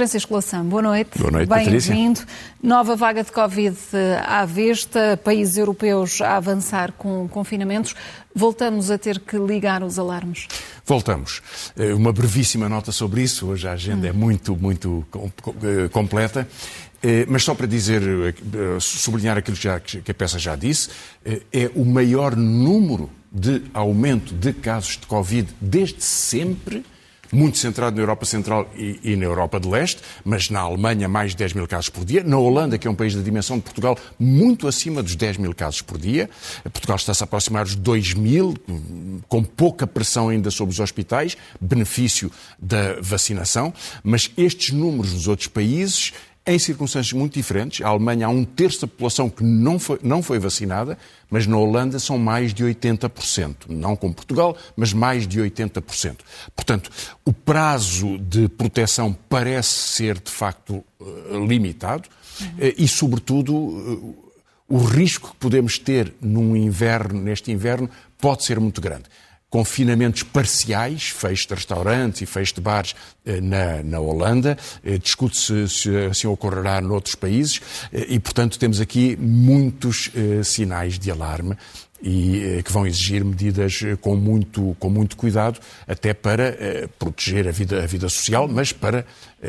Francisco Lação, boa noite. Boa noite, Bem-vindo. Nova vaga de Covid à vista, países europeus a avançar com confinamentos. Voltamos a ter que ligar os alarmes? Voltamos. Eh, uma brevíssima nota sobre isso. Hoje a agenda hum. é muito, muito eh, completa. Eh, mas só para dizer, sublinhar aquilo que, já, que a peça já disse, é o maior número de aumento de casos de Covid desde sempre muito centrado na Europa Central e, e, na Europa de Leste, mas na Alemanha mais de 10 mil casos por dia, na Holanda, que é um país da dimensão de Portugal, muito acima dos 10 mil casos por dia. Portugal está-se a aproximar dos 2 mil, com pouca pressão ainda sobre os hospitais, benefício da vacinação, mas estes números nos outros países em circunstâncias muito diferentes. A Alemanha há um terço da população que não foi, não foi vacinada, mas na Holanda são mais de 80%. Não como Portugal, mas mais de 80%. Portanto, o prazo de proteção parece ser, de facto, eh, limitado uhum. e, sobretudo, eh, o risco que podemos ter num inverno, neste inverno, pode ser muito grande confinamentos parciais, fecho de restaurantes e fecho de bares eh, na, na Holanda. Eh, discute-se se assim ocorrerá noutros países eh, e, portanto, temos aqui muitos sinais de alarme e que vão exigir medidas com muito, com muito cuidado, até para proteger a vida, a vida social, mas para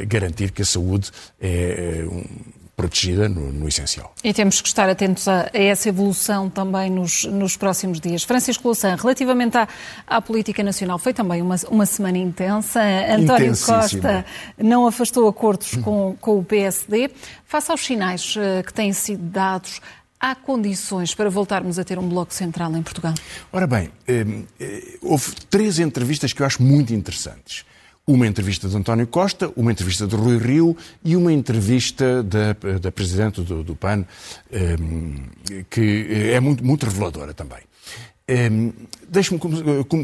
garantir que a saúde é um protegida no, no, essencial. E temos que estar atentos a, a essa evolução também nos, nos, próximos dias. Francisco Louçã, relativamente à, à, política nacional, foi também uma, uma semana intensa. António Costa não afastou acordos com, com o PSD. Face aos sinais uh, que têm sido dados, há condições para voltarmos a ter um bloco central em Portugal? Ora bem, eh, eh, houve três entrevistas que eu acho muito interessantes uma entrevista de António Costa, uma entrevista de Rui Rio e uma entrevista da, da Presidente do, do PAN, ehm, que é muito, muito reveladora também. Um, Deixe-me,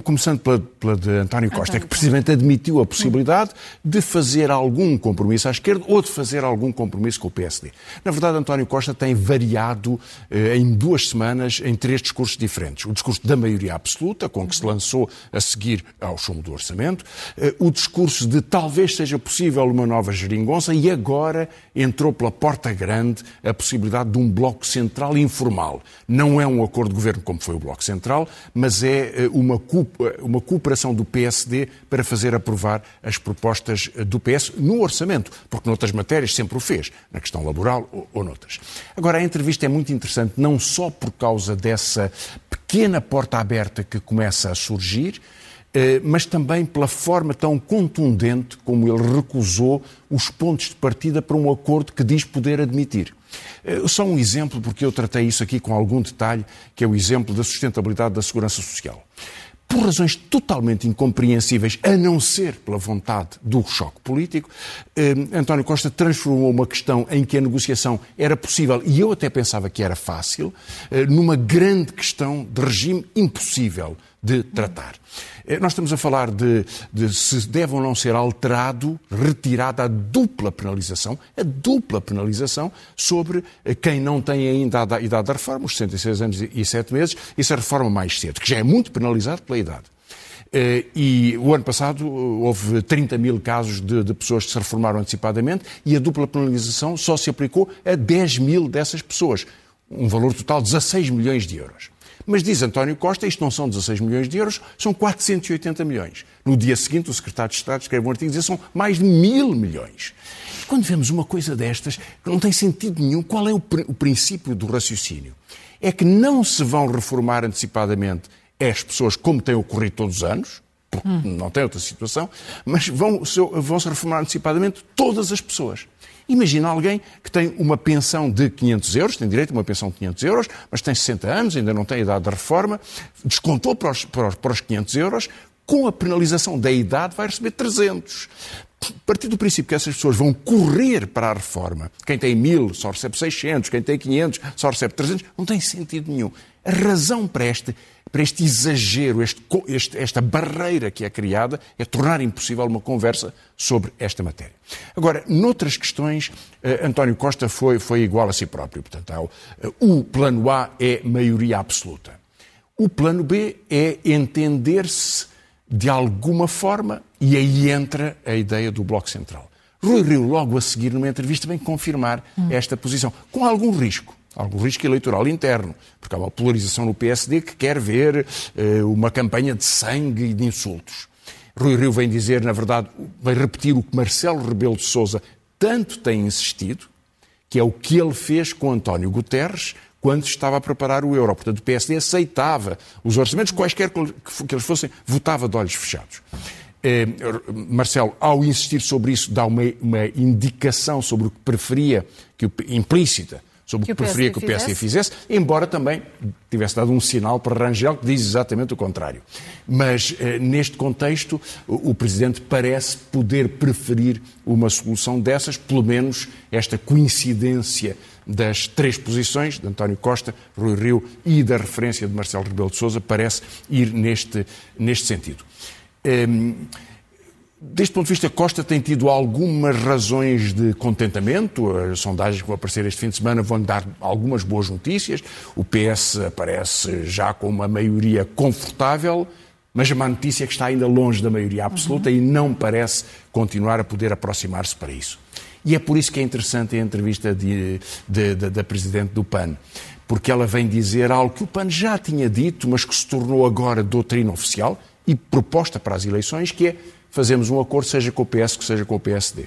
começando pela, pela, de António Costa, que precisamente admitiu a possibilidade de fazer algum compromisso à esquerda ou de fazer algum compromisso com o PSD. Na verdade, António Costa tem variado eh, em duas semanas em três discursos diferentes. O discurso da maioria absoluta, com que se lançou a seguir ao chumbo do orçamento, eh, o discurso de talvez seja possível uma nova geringonça e agora entrou pela porta grande a possibilidade de um bloco central informal. Não é um acordo de governo como foi o bloco central, mas é é uma, uma cooperação do PSD para fazer aprovar as propostas do PS no orçamento, porque noutras matérias sempre o fez, na questão laboral ou, ou noutras. Agora, a entrevista é muito interessante não só por causa dessa pequena porta aberta que começa a surgir, eh, mas também pela forma tão contundente como ele recusou os pontos de partida para um acordo que diz poder admitir. Eh, só um exemplo, porque eu tratei isso aqui com algum detalhe, que é o exemplo da sustentabilidade da segurança social. Por razões totalmente incompreensíveis, a não ser pela vontade do choque político, eh, António Costa transformou uma questão em que a negociação era possível, e eu até pensava que era fácil, eh, numa grande questão de regime impossível de tratar. Eh, nós estamos a falar de, de, se deve ou não ser alterado, retirada a dupla penalização, a dupla penalização sobre eh, quem não tem ainda a idade da reforma, os 66 anos e 7 meses, e se a reforma mais cedo, que já é muito penalizado pela idade. Eh, e o ano passado houve 30 mil casos de, de, pessoas que se reformaram antecipadamente e a dupla penalização só se aplicou a 10 mil dessas pessoas. Um valor total de 16 milhões de euros. Mas diz António Costa, isto não são 16 milhões de euros, são 480 milhões. No dia seguinte, o secretário de Estado escreve um artigo e diz são mais de mil milhões. Quando vemos uma coisa destas, que não tem sentido nenhum, qual é o, o princípio do raciocínio? É que não se vão reformar antecipadamente as pessoas como tem ocorrido todos os anos, porque hum. não tem outra situação, mas vão, vão se reformar antecipadamente todas as pessoas. Imagina alguém que tem uma pensão de 500 euros, tem direito a uma pensão de 500 euros, mas tem 60 anos, ainda não tem idade da reforma, descontou para os, para os, para os 500 euros, com a penalização da idade vai receber 300. A partir do princípio que essas pessoas vão correr para a reforma, quem tem 1000 só recebe 600, quem tem 500 só recebe 300, não tem sentido nenhum. A razão para este, para este exagero, este, este, esta barreira que é criada, é tornar impossível uma conversa sobre esta matéria. Agora, noutras questões, uh, António Costa foi, foi igual a si próprio. Portanto, uh, o plano A é maioria absoluta. O plano B é entender-se de alguma forma, e aí entra a ideia do Bloco Central. Rui Rio, logo a seguir, numa entrevista, vem confirmar hum. esta posição, com algum risco algum risco eleitoral interno, porque há uma polarização no PSD que quer ver uh, uma campanha de sangue e de insultos. Rui Rio vem dizer, na verdade, vai repetir o que Marcelo Rebelo de Sousa tanto tem insistido, que é o que ele fez com António Guterres quando estava a preparar o euro. Portanto, o PSD aceitava os orçamentos, quaisquer que eles fossem, votava de olhos fechados. Eh, Marcelo, ao insistir sobre isso, dá uma, uma indicação sobre o que preferia, que, implícita, sobre que o que preferia que o PSD fizesse, embora também tivesse dado um sinal para Rangel que diz exatamente o contrário. Mas, eh, neste contexto, o, Presidente parece poder preferir uma solução dessas, pelo menos esta coincidência das três posições, de António Costa, Rui Rio e da referência de Marcelo Rebelo de Sousa, parece ir neste, neste sentido. Ehm, Deste ponto de vista, Costa tem tido algumas razões de contentamento. As sondagens que vão aparecer este fim de semana vão dar algumas boas notícias. O PS aparece já com uma maioria confortável, mas a má notícia é que está ainda longe da maioria absoluta uhum. e não parece continuar a poder aproximar-se para isso. E é por isso que é interessante a entrevista de, de, de, da Presidente do PAN, porque ela vem dizer algo que o PAN já tinha dito, mas que se tornou agora doutrina oficial e proposta para as eleições, que é fazemos um acordo, seja com o PS, que seja com o PSD.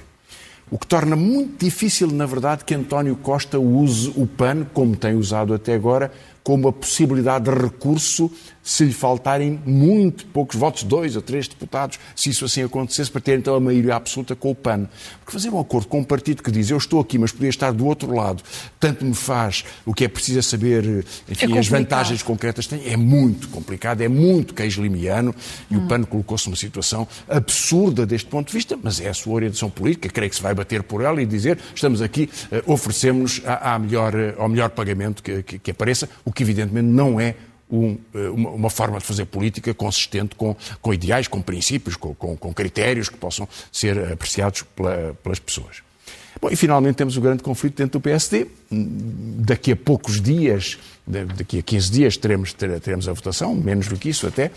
O que torna muito difícil, na verdade, que António Costa use o PAN, como tem usado até agora, como a possibilidade de recurso se lhe faltarem muito poucos votos, dois ou três deputados, se isso assim acontecesse, para ter então a maioria absoluta com o PAN. Porque fazer um acordo com um partido que diz eu estou aqui, mas podia estar do outro lado, tanto me faz, o que é preciso é saber enfim, é as vantagens concretas tem, é muito complicado, é muito queijo limiano, e hum. o PAN colocou-se numa situação absurda deste ponto de vista, mas é a sua orientação política, creio que se vai bater por ela e dizer estamos aqui, oferecemos a, a melhor, uh, ao melhor pagamento que, que, que apareça, o que evidentemente não é um, eh, uma, uma, forma de fazer política consistente com, com ideais, com princípios, com, com, com, critérios que possam ser apreciados pela, pelas pessoas. Bom, e finalmente temos o grande conflito dentro do PSD. Daqui a poucos dias, daqui a 15 dias, teremos, teremos a votação, menos do que isso até,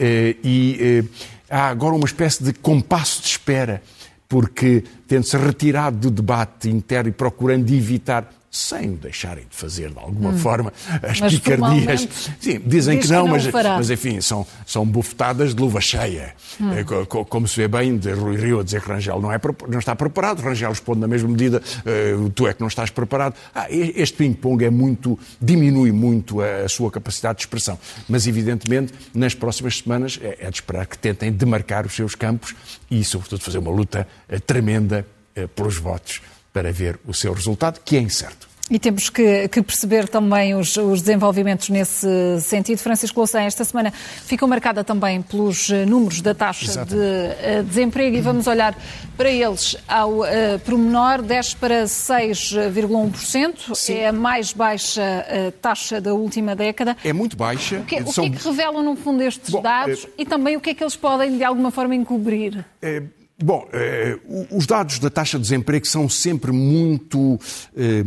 eh, e eh, há agora uma espécie de compasso de espera, porque tendo-se retirado do debate interno e procurando evitar sem deixarem de fazer de alguma hum. forma as mas picardias. Sim, dizem que não, que não mas, mas, enfim, são, são bufetadas de luva cheia. Hum. É, como se vê bem de Rui Rio a dizer que Rangel não, é, não está preparado, Rangel responde na mesma medida, uh, tu é que não estás preparado. Ah, este ping-pong é muito, diminui muito a, a, sua capacidade de expressão. Mas, evidentemente, nas próximas semanas é, é de esperar que tentem demarcar os seus campos e, sobretudo, fazer uma luta uh, tremenda pelos votos para ver o seu resultado, que é incerto. E temos que, que perceber também os, os, desenvolvimentos nesse sentido. Francisco Louçã, esta semana ficou marcada também pelos eh, números da taxa Exatamente. de uh, desemprego e vamos olhar para eles ao uh, pormenor, 10 para 6,1%. É a mais baixa uh, taxa da última década. É muito baixa. O que, São... o que é que revelam, no fundo, estes Bom, dados é... e também o que é que eles podem, de alguma forma, encobrir? É... Bom, eh, os dados da taxa de desemprego são sempre muito eh,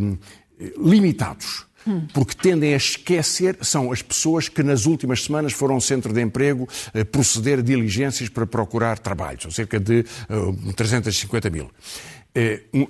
limitados. Porque tendem a esquecer, são as pessoas que nas últimas semanas foram ao centro de emprego eh, proceder diligências para procurar trabalho, são cerca de 350 mil.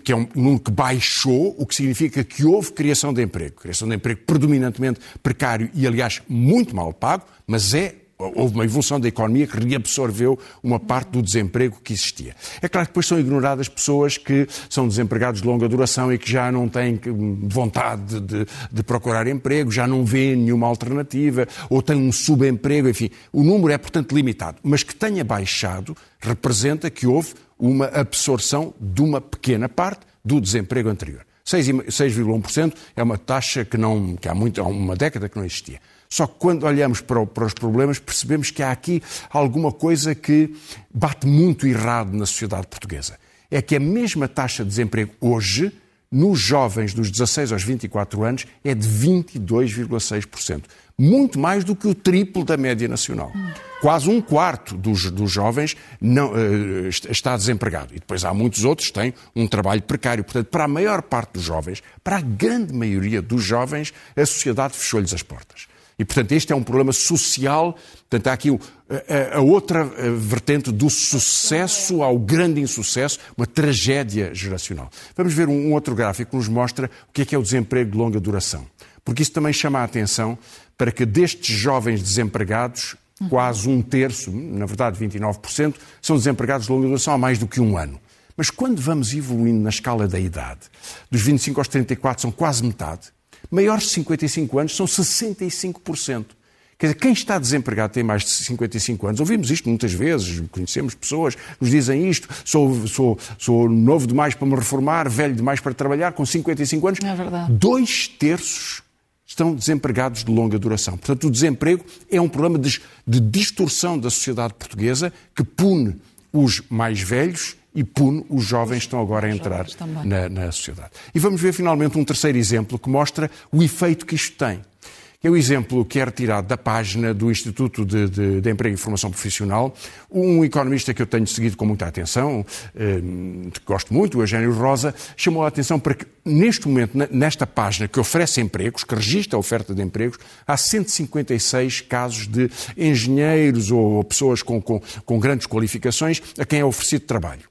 que é um número que baixou, o que significa que houve criação de emprego. Criação de emprego predominantemente precário e, aliás, muito mal pago, mas é houve uma evolução da economia que reabsorveu uma parte do desemprego que existia. É claro que depois são ignoradas pessoas que são desempregados de longa duração e que já não têm vontade de, de procurar emprego, já não vêem nenhuma alternativa, ou têm um subemprego, enfim. O número é, portanto, limitado. Mas que tenha baixado representa que houve uma absorção de uma pequena parte do desemprego anterior. 6,1% é uma taxa que, não, que há, muito, há uma década que não existia. Só que quando olhamos para, para, os problemas, percebemos que há aqui alguma coisa que bate muito errado na sociedade portuguesa. É que a mesma taxa de desemprego hoje, nos jovens dos 16 aos 24 anos, é de 22,6%. muito mais do que o triplo da média nacional. Quase um quarto dos, dos jovens não, uh, está desempregado. E depois há muitos outros que têm um trabalho precário. Portanto, para a maior parte dos jovens, para a grande maioria dos jovens, a sociedade fechou-lhes as portas. E, portanto, este é um problema social. Portanto, há aqui a, a, outra vertente do sucesso ao grande insucesso, uma tragédia geracional. Vamos ver um, um outro gráfico que nos mostra o que é que é o desemprego de longa duração. Porque isso também chama a atenção para que destes jovens desempregados, quase um terço, na verdade 29%, são desempregados de longa duração há mais do que um ano. Mas quando vamos evoluindo na escala da idade, dos 25 aos 34 são quase metade, maiores de 55 anos são 65%. Quer dizer, quem está desempregado tem mais de 55 anos. Ouvimos isto muitas vezes, conhecemos pessoas que nos dizem isto. Sou, sou, sou novo demais para me reformar, velho demais para trabalhar, com 55 anos. É verdade. Dois terços estão desempregados de longa duração. Portanto, o desemprego é um problema de, de distorção da sociedade portuguesa que pune os mais velhos e pune os jovens que estão agora a entrar na, na sociedade. E vamos ver finalmente um terceiro exemplo que mostra o efeito que isto tem é o exemplo que é retirado da página do Instituto de, de, de, Emprego e Formação Profissional. Um economista que eu tenho seguido com muita atenção, eh, que gosto muito, o Eugênio Rosa, chamou a atenção para que, neste momento, nesta página que oferece empregos, que registra a oferta de empregos, há 156 casos de engenheiros ou pessoas com, com, com grandes qualificações a quem é oferecido trabalho.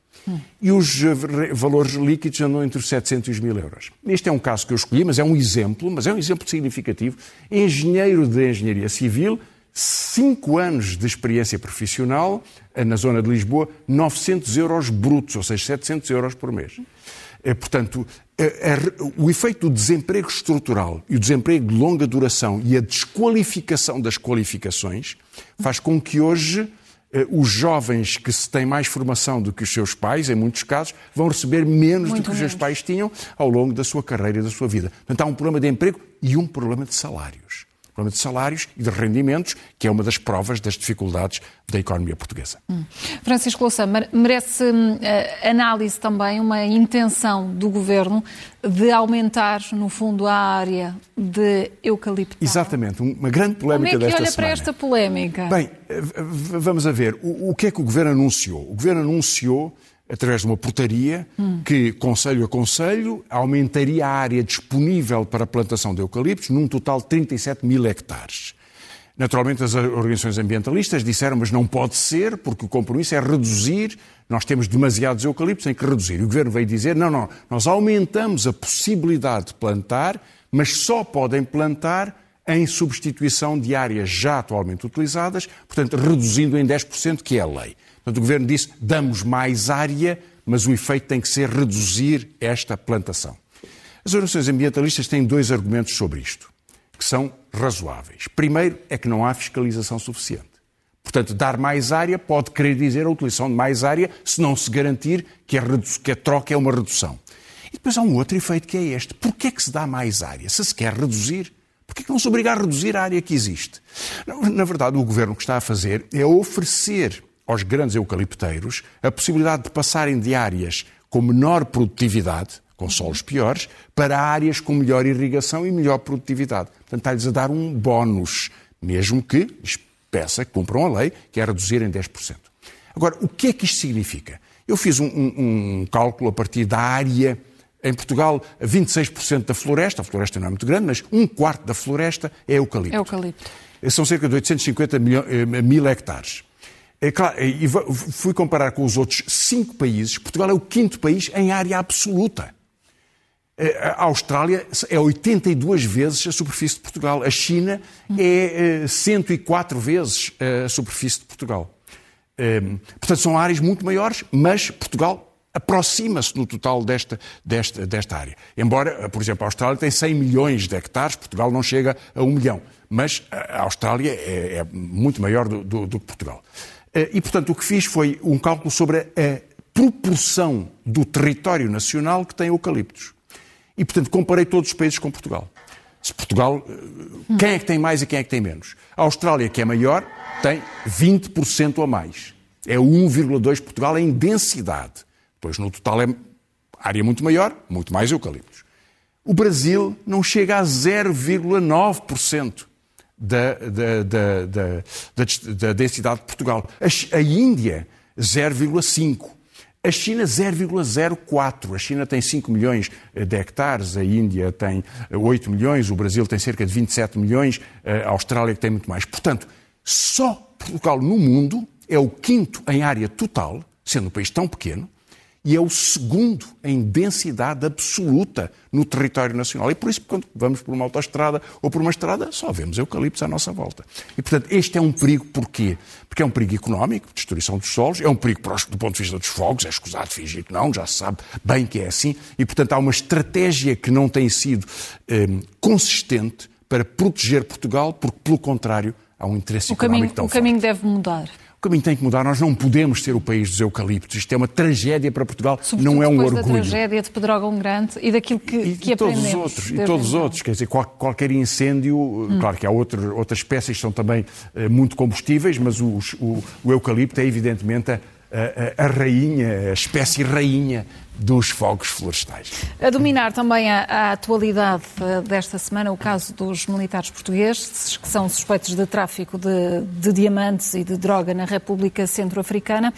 E os eh, valores líquidos andam entre os 700 mil euros. Este é um caso que eu escolhi, mas é um exemplo, mas é um exemplo significativo. Engenheiro de engenharia civil, 5 anos de experiência profissional eh, na zona de Lisboa, 900 euros brutos, ou seja, 700 euros por mês. É, portanto, é, o efeito do desemprego estrutural e o desemprego de longa duração e a desqualificação das qualificações faz com que hoje eh, os jovens que se têm mais formação do que os seus pais, em muitos casos, vão receber menos Muito do que os seus pais tinham ao longo da sua carreira e da sua vida. Portanto, há um problema de emprego e um problema de salários. Problema de salários e de rendimentos, que é uma das provas das dificuldades da economia portuguesa. Hum. Francisco Louçã, merece uh, análise também uma intenção do Governo de aumentar, no fundo, a área de eucalipto. Exatamente, uma grande polémica desta semana. Como é que olha semana. para esta polémica? Bem, vamos a ver. O, o que é que o Governo anunciou? O Governo anunciou através de uma portaria hum. que, conselho a conselho, aumentaria a área disponível para a plantação de eucaliptos num total de 37 mil hectares. Naturalmente, as organizações ambientalistas disseram, mas não pode ser, porque o compromisso é reduzir, nós temos demasiados eucaliptos, tem que reduzir. E o governo veio dizer, não, não, nós aumentamos a possibilidade de plantar, mas só podem plantar em substituição de áreas já atualmente utilizadas, portanto, reduzindo em 10%, que é a lei. Portanto, o governo disse, damos mais área, mas o efeito tem que ser reduzir esta plantação. As organizações ambientalistas têm dois argumentos sobre isto que são razoáveis. Primeiro é que não há fiscalização suficiente. Portanto, dar mais área pode querer dizer a utilização de mais área se não se garantir que a, que a troca é uma redução. E depois há um outro efeito que é este. Porquê é que se dá mais área? Se se quer reduzir, porquê é que não se obriga a reduzir a área que existe? Na verdade, o governo que está a fazer é oferecer aos grandes eucalipteiros a possibilidade de passarem de áreas com menor produtividade, com solos piores, para áreas com melhor irrigação e melhor produtividade. Portanto, está-lhes a dar um bónus, mesmo que peça que cumpram a lei, que é reduzir em 10%. Agora, o que é que isto significa? Eu fiz um, um, um cálculo a partir da área. Em Portugal, 26% da floresta, a floresta não é muito grande, mas um quarto da floresta é eucalipto. É eucalipto. São cerca de 850 mil, eh, mil hectares. É claro, e fui comparar com os outros cinco países. Portugal é o quinto país em área absoluta. A Austrália é 82 vezes a superfície de Portugal. A China é 104 eh, vezes a superfície de Portugal. Ehm, portanto, são áreas muito maiores, mas Portugal aproxima-se no total desta, desta, desta área. Embora, por exemplo, a Austrália tem 100 milhões de hectares, Portugal não chega a 1 milhão. Mas a Austrália é, é muito maior do, do, do, que Portugal. Eh, e, portanto, o que fiz foi um cálculo sobre a proporção do território nacional que tem eucaliptos. E, portanto, comparei todos os países com Portugal. Se Portugal, eh, quem é que tem mais e quem é que tem menos? A Austrália, que é maior, tem 20% a mais. É 1,2 Portugal em densidade. Depois, no total, é área muito maior, muito mais eucaliptos. O Brasil não chega a 0,9% da, da, da, da densidade de Portugal. A, a Índia, 0,5. A China 0,04. A China tem 5 milhões de hectares, a Índia tem 8 milhões, o Brasil tem cerca de 27 milhões, a Austrália tem muito mais. Portanto, só Portugal no mundo é o quinto em área total, sendo um país tão pequeno, e é o segundo em densidade absoluta no território nacional. E por isso, quando vamos por uma autoestrada ou por uma estrada, só vemos eucaliptos à nossa volta. E, portanto, este é um perigo porquê? Porque é um perigo económico, destruição dos solos, é um perigo do ponto de vista dos fogos, é escusado fingir que não, já se sabe bem que é assim, e, portanto, há uma estratégia que não tem sido eh, consistente para proteger Portugal, porque, pelo contrário, há um interesse o económico caminho, tão O caminho forte. deve mudar. O caminho tem que mudar. Nós não podemos ser o país dos eucaliptos. Isto é uma tragédia para Portugal, Sobretudo não é um orgulho. da tragédia de Pedrógão Grande e daquilo que, E, que e todos os outros, e todos os então. outros, quer dizer, qual- qualquer incêndio, Hum. claro que há outro- outras espécies que são também eh, muito combustíveis, mas os- o, o eucalipto é evidentemente a, a- a rainha, a espécie rainha dos fogos florestais. A dominar também a, a atualidade eh, desta semana o caso dos militares portugueses que são suspeitos de tráfico de, de diamantes e de droga na República Centro-Africana.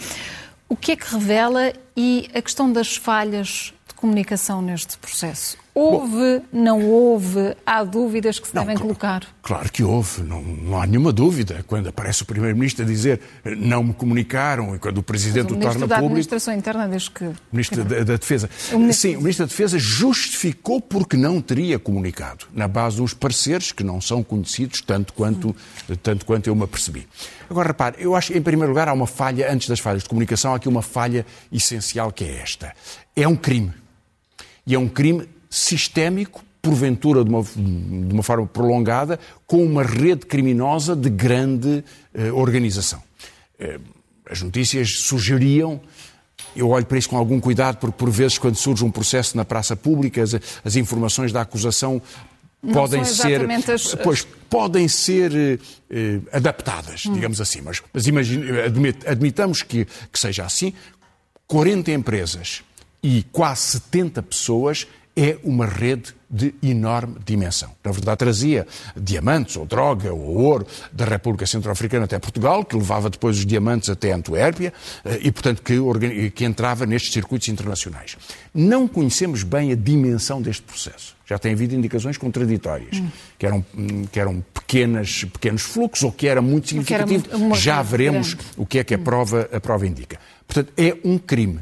O que é que revela e a questão das falhas de comunicação neste processo? Houve, não houve, há dúvidas que se devem claro, colocar? Claro que houve, não, não há nenhuma dúvida. Quando aparece o Primeiro-Ministro a dizer não me comunicaram e quando o Presidente O o, Ministro torna da público. Administração Interna diz que... Ministro da, da Defesa. O Ministro- Sim, o Ministro da Defesa justificou porque não teria comunicado, na base dos pareceres que não são conhecidos tanto quanto, tanto quanto eu me apercebi. Agora, repare, eu acho que, em primeiro lugar, há uma falha, antes das falhas de comunicação, há aqui uma falha essencial que é esta. É um crime. E é um crime sistémico, porventura de uma, de uma forma prolongada, com uma rede criminosa de grande eh, organização. Eh, as notícias sugeriam eu olho para isso com algum cuidado, porque por vezes, quando surge um processo na praça pública, as, as informações da acusação Não podem ser, as- pois, podem ser eh, adaptadas, Hum. digamos assim. Mas, mas imagine- admit- admitamos que, que seja assim. 40 empresas e quase 70 pessoas é uma rede de enorme dimensão. Na verdade, trazia diamantes ou droga ou ouro da República Centro-Africana até Portugal, que levava depois os diamantes até Antuérpia eh, e, portanto, que, que entrava nestes circuitos internacionais. Não conhecemos bem a dimensão deste processo. Já tem havido indicações contraditórias, que eram, hum, que eram pequenas, pequenos fluxos ou que era muito que era significativo. muito- uma Já veremos grande. o que é que a prova, a prova indica. Portanto, é um crime.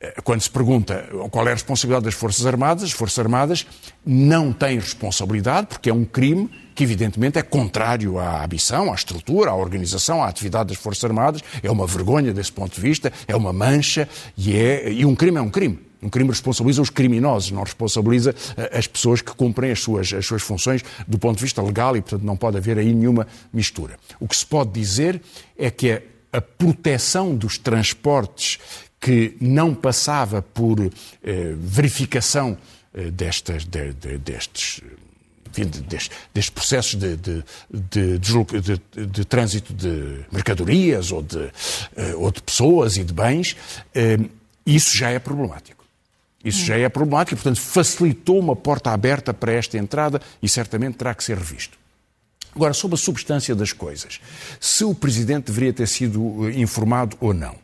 Eh, Quando se pergunta qual é a responsabilidade das Forças Armadas, as Forças Armadas não têm responsabilidade, porque é um crime que, evidentemente, é contrário à missão, à estrutura, à organização, à atividade das Forças Armadas. É uma vergonha desse ponto de vista, é uma mancha e, é, e um crime é um crime. Um crime responsabiliza os criminosos, não responsabiliza eh, as pessoas que cumprem as suas, as suas funções do ponto de vista legal e, portanto, não pode haver aí nenhuma mistura. O que se pode dizer é que a, a proteção dos transportes que não passava por eh, verificação eh, destas, de- de- destes, enfim, de- destes, destes processos de, de, trânsito de mercadorias ou de, eh, ou de pessoas e de bens, isso já é problemático. Isso já é problemático, portanto, facilitou uma porta aberta para esta entrada e certamente terá que ser revisto. Agora, sobre a substância das coisas, se o Presidente deveria ter sido informado ou não,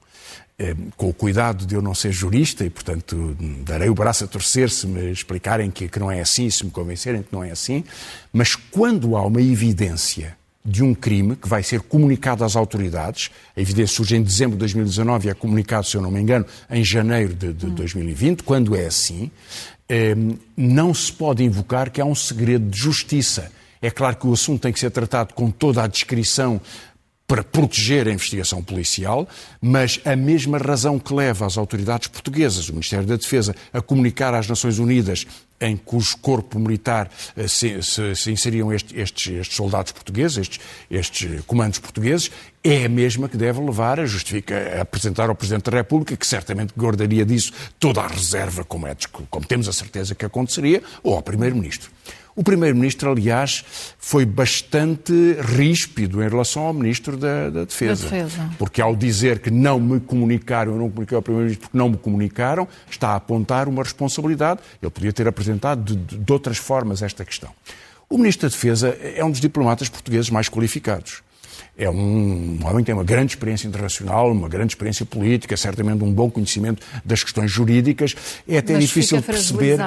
com o cuidado de eu não ser jurista e, portanto, darei o braço a torcer se me explicarem que, que não é assim, se me convencerem que não é assim, mas quando há uma evidência de um crime que vai ser comunicado às autoridades, a evidência surge em dezembro de 2019 e é comunicado, se eu não me engano, em janeiro de, de 2020, quando é assim, eh, não se pode invocar que há um segredo de justiça. É claro que o assunto tem que ser tratado com toda a descrição para proteger a investigação policial, mas a mesma razão que leva as autoridades portuguesas, o Ministério da Defesa, a comunicar às Nações Unidas em cujo corpo militar eh, se, se- se inseriam este- estes, estes soldados portugueses, estes, estes comandos portugueses, é a mesma que deve levar a, justifica, a apresentar ao Presidente da República, que certamente guardaria disso toda a reserva, como, é, como temos a certeza que aconteceria, ou ao Primeiro-Ministro. O Primeiro-Ministro, aliás, foi bastante ríspido em relação ao Ministro da, da Defesa. Da Defesa. Porque ao dizer que não me comunicaram, eu não comuniquei ao Primeiro-Ministro porque não me comunicaram, está a apontar uma responsabilidade. Ele podia ter apresentado de, de- de outras formas esta questão. O Ministro da Defesa é um dos diplomatas portugueses mais qualificados. É um homem que tem uma grande experiência internacional, uma grande experiência política, certamente um bom conhecimento das questões jurídicas. É até Mas difícil de perceber.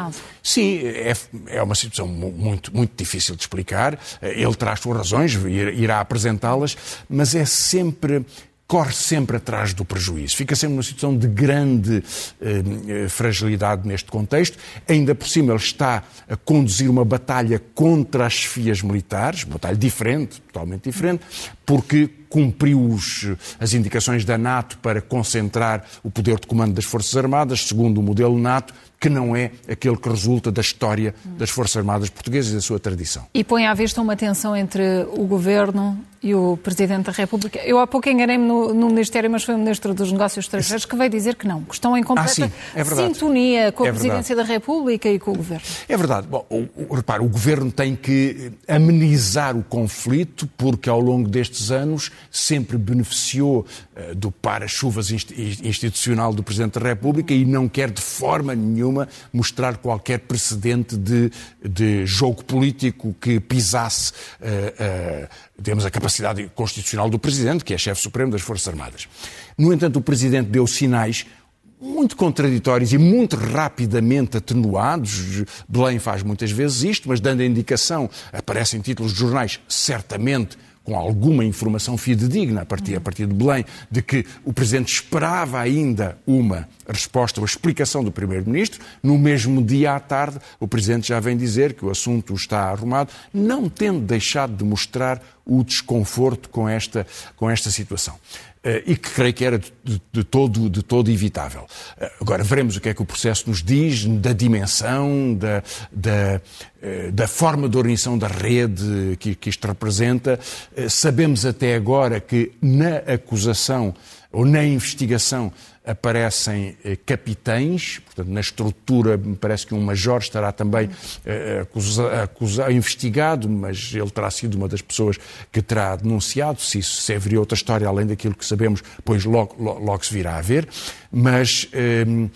Sim, é, é uma situação muito, muito difícil de explicar. Ele traz suas razões, irá apresentá-las, mas é sempre corre sempre atrás do prejuízo. Fica sempre numa situação de grande eh, fragilidade neste contexto. Ainda por cima, ele está a conduzir uma batalha contra as chefias militares, uma batalha diferente, totalmente diferente, porque cumpriu os, as indicações da NATO para concentrar o poder de comando das Forças Armadas, segundo o modelo NATO, que não é aquele que resulta da história das Forças Armadas Portuguesas e da sua tradição. E põe à vista uma tensão entre o governo e o Presidente da República. Eu há pouco enganei-me no, no, Ministério, mas foi o Ministro dos Negócios Estrangeiros que veio dizer que não, que estão em completa ah, é sintonia com a é Presidência da República e com o Governo. É verdade. Bom, o, o, repare, o Governo tem que amenizar o conflito, porque ao longo destes anos sempre beneficiou uh, do para-chuvas institucional do Presidente da República e não quer de forma nenhuma mostrar qualquer precedente de, de jogo político que pisasse uh, uh, temos a capacidade constitucional do Presidente, que é chefe supremo das Forças Armadas. No entanto, o Presidente deu sinais muito contraditórios e muito rapidamente atenuados. Belém faz muitas vezes isto, mas dando a indicação, aparecem títulos de jornais, certamente com alguma informação fidedigna a partir, a partir de Belém, de que o Presidente esperava ainda uma resposta ou explicação do Primeiro-Ministro. No mesmo dia à tarde, o Presidente já vem dizer que o assunto está arrumado, não tendo deixado de mostrar o desconforto com esta, com esta situação. Eh, e que creio que era de, de, todo, de todo evitável. Eh, agora, veremos o que é que o processo nos diz da dimensão, da, da, eh, da forma de organização da rede que, que isto representa. Sabemos até agora que na acusação ou na investigação aparecem eh, capitães, portanto, na estrutura, me parece que um major estará também eh, acusa, acusa, investigado, mas ele terá sido uma das pessoas que terá denunciado. Se isso se haveria outra história além daquilo que sabemos, pois logo, logo, logo se virá a ver. Mas. Eh, eh,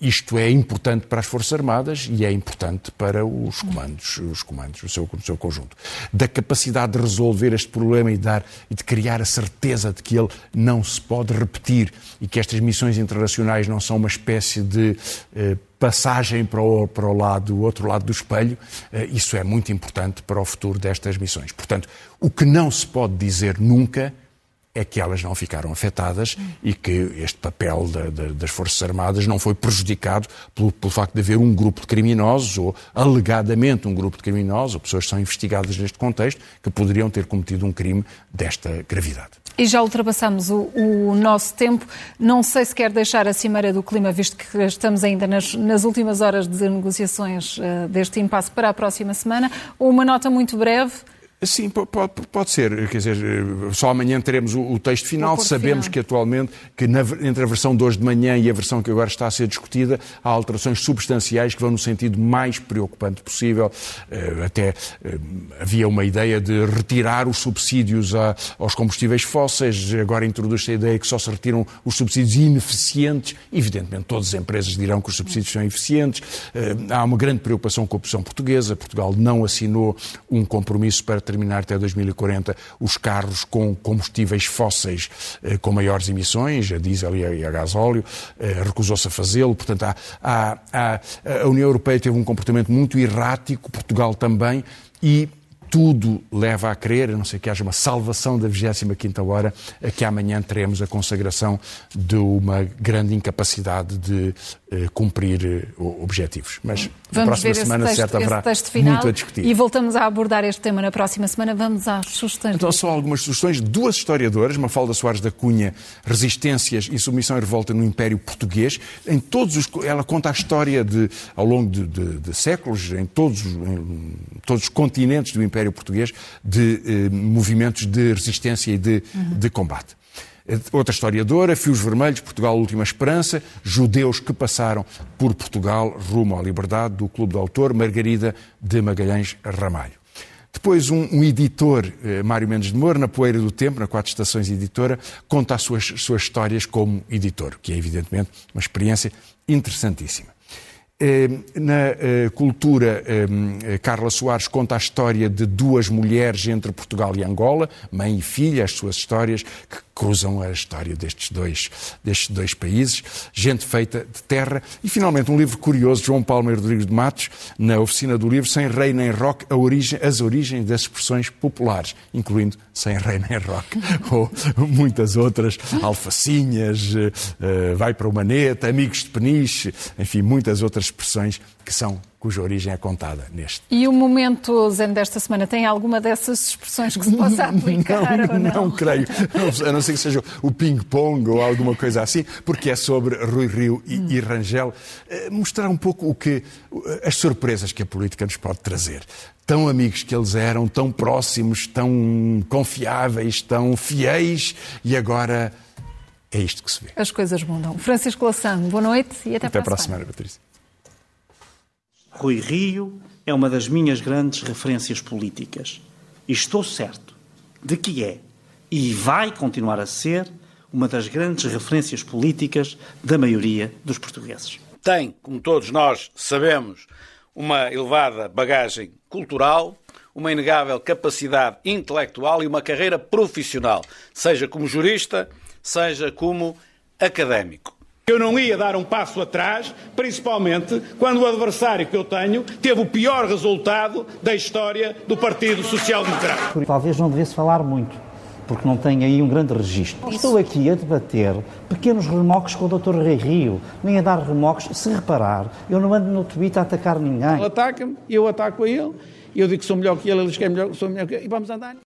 isto é importante para as Forças Armadas e é importante para os comandos, os comandos no seu, no seu conjunto. Da capacidade de resolver este problema e, dar, e de criar a certeza de que ele não se pode repetir e que estas missões internacionais não são uma espécie de eh, passagem para o, para o lado, o outro lado do espelho, eh, isso é muito importante para o futuro destas missões. Portanto, o que não se pode dizer nunca é que elas não ficaram afetadas e que este papel da, da, das Forças Armadas não foi prejudicado pelo, pelo, facto de haver um grupo de criminosos, ou alegadamente um grupo de criminosos, ou pessoas que são investigadas neste contexto, que poderiam ter cometido um crime desta gravidade. E já ultrapassamos o, o, nosso tempo. Não sei se quer deixar a Cimeira do Clima, visto que estamos ainda nas, nas últimas horas de negociações uh, deste impasse para a próxima semana, uma nota muito breve. Sim, pode, ser. Quer dizer, só amanhã teremos o, o texto final. O Sabemos final. que atualmente, que na, entre a versão de hoje de manhã e a versão que agora está a ser discutida, há alterações substanciais que vão no sentido mais preocupante possível. Eh, até eh, havia uma ideia de retirar os subsídios a, aos combustíveis fósseis. Agora introduz-se a ideia que só se retiram os subsídios ineficientes. Evidentemente, todas as empresas dirão que os subsídios são eficientes. Eh, há uma grande preocupação com a opção portuguesa. Portugal não assinou um compromisso para terminar até 2040 os carros com combustíveis fósseis eh, com maiores emissões, a diesel e a, gasóleo, eh, recusou-se a fazê-lo. Portanto, há, há, há, a União Europeia teve um comportamento muito errático, Portugal também, e tudo leva a crer, a não ser que haja uma salvação da 25ª hora, que amanhã teremos a consagração de uma grande incapacidade de cumprir eh, objetivos. Mas na próxima semana, texto, certo, haverá muito a discutir. E voltamos a abordar este tema na próxima semana. Vamos às sugestões. Então, só algumas sugestões. Duas historiadoras, Mafalda Soares da Cunha, Resistências e Submissão e Revolta no Império Português. Em todos os, ela conta a história de, ao longo de, de, de séculos, em todos, em todos os continentes do Império Império Português de eh, movimentos de resistência e de, uhum. de combate. Outra historiadora, Fios Vermelhos, Portugal Última Esperança, judeus que passaram por Portugal rumo à liberdade, do Clube do Autor, Margarida de Magalhães Ramalho. Depois, um, um editor, eh, Mário Mendes de Moura, na Poeira do Tempo, na Quatro Estações Editora, conta as suas, suas histórias como editor, que é, evidentemente, uma experiência interessantíssima. Na cultura, Carla Soares conta a história de duas mulheres entre Portugal e Angola, mãe e filha, as suas histórias que cruzam a história destes dois, destes dois países, gente feita de terra. E, finalmente, um livro curioso, João Palmeiro Rodrigues de Matos, na oficina do livro, Sem Rei nem Rock, origem, as origens das expressões populares, incluindo Sem Rei nem Rock, ou muitas outras, alfacinhas, uh, vai para o maneta, amigos de peniche, enfim, muitas outras expressões que são cuja origem é contada neste. E o momento zen desta semana tem alguma dessas expressões que se possa aplicar não, não? Não creio, a não ser que seja o ping-pong ou alguma coisa assim, porque é sobre Rui Rio e, hum. e Rangel, eh, mostrar um pouco o que as surpresas que a política nos pode trazer. Tão amigos que eles eram, tão próximos, tão confiáveis, tão fiéis, e agora é isto que se vê. As coisas mudam. Francisco Lassano, boa noite e até, até para a semana. Patrícia. Rui Rio é uma das minhas grandes referências políticas. E estou certo de que é e vai continuar a ser uma das grandes referências políticas da maioria dos portugueses. Tem, como todos nós sabemos, uma elevada bagagem cultural, uma inegável capacidade intelectual e uma carreira profissional, seja como jurista, seja como académico. Eu não ia dar um passo atrás, principalmente quando o adversário que eu tenho teve o pior resultado da história do Partido Social Democrata. Talvez não devesse falar muito, porque não tem aí um grande registro. Estou aqui a debater pequenos remoques com o Dr. Rei Rio, nem a dar remoques. Se reparar, eu não ando no Twitter a atacar ninguém. Ele ataca-me, eu ataco a ele, eu digo que sou melhor que ele, ele diz que é melhor, sou melhor que ele, e vamos andar.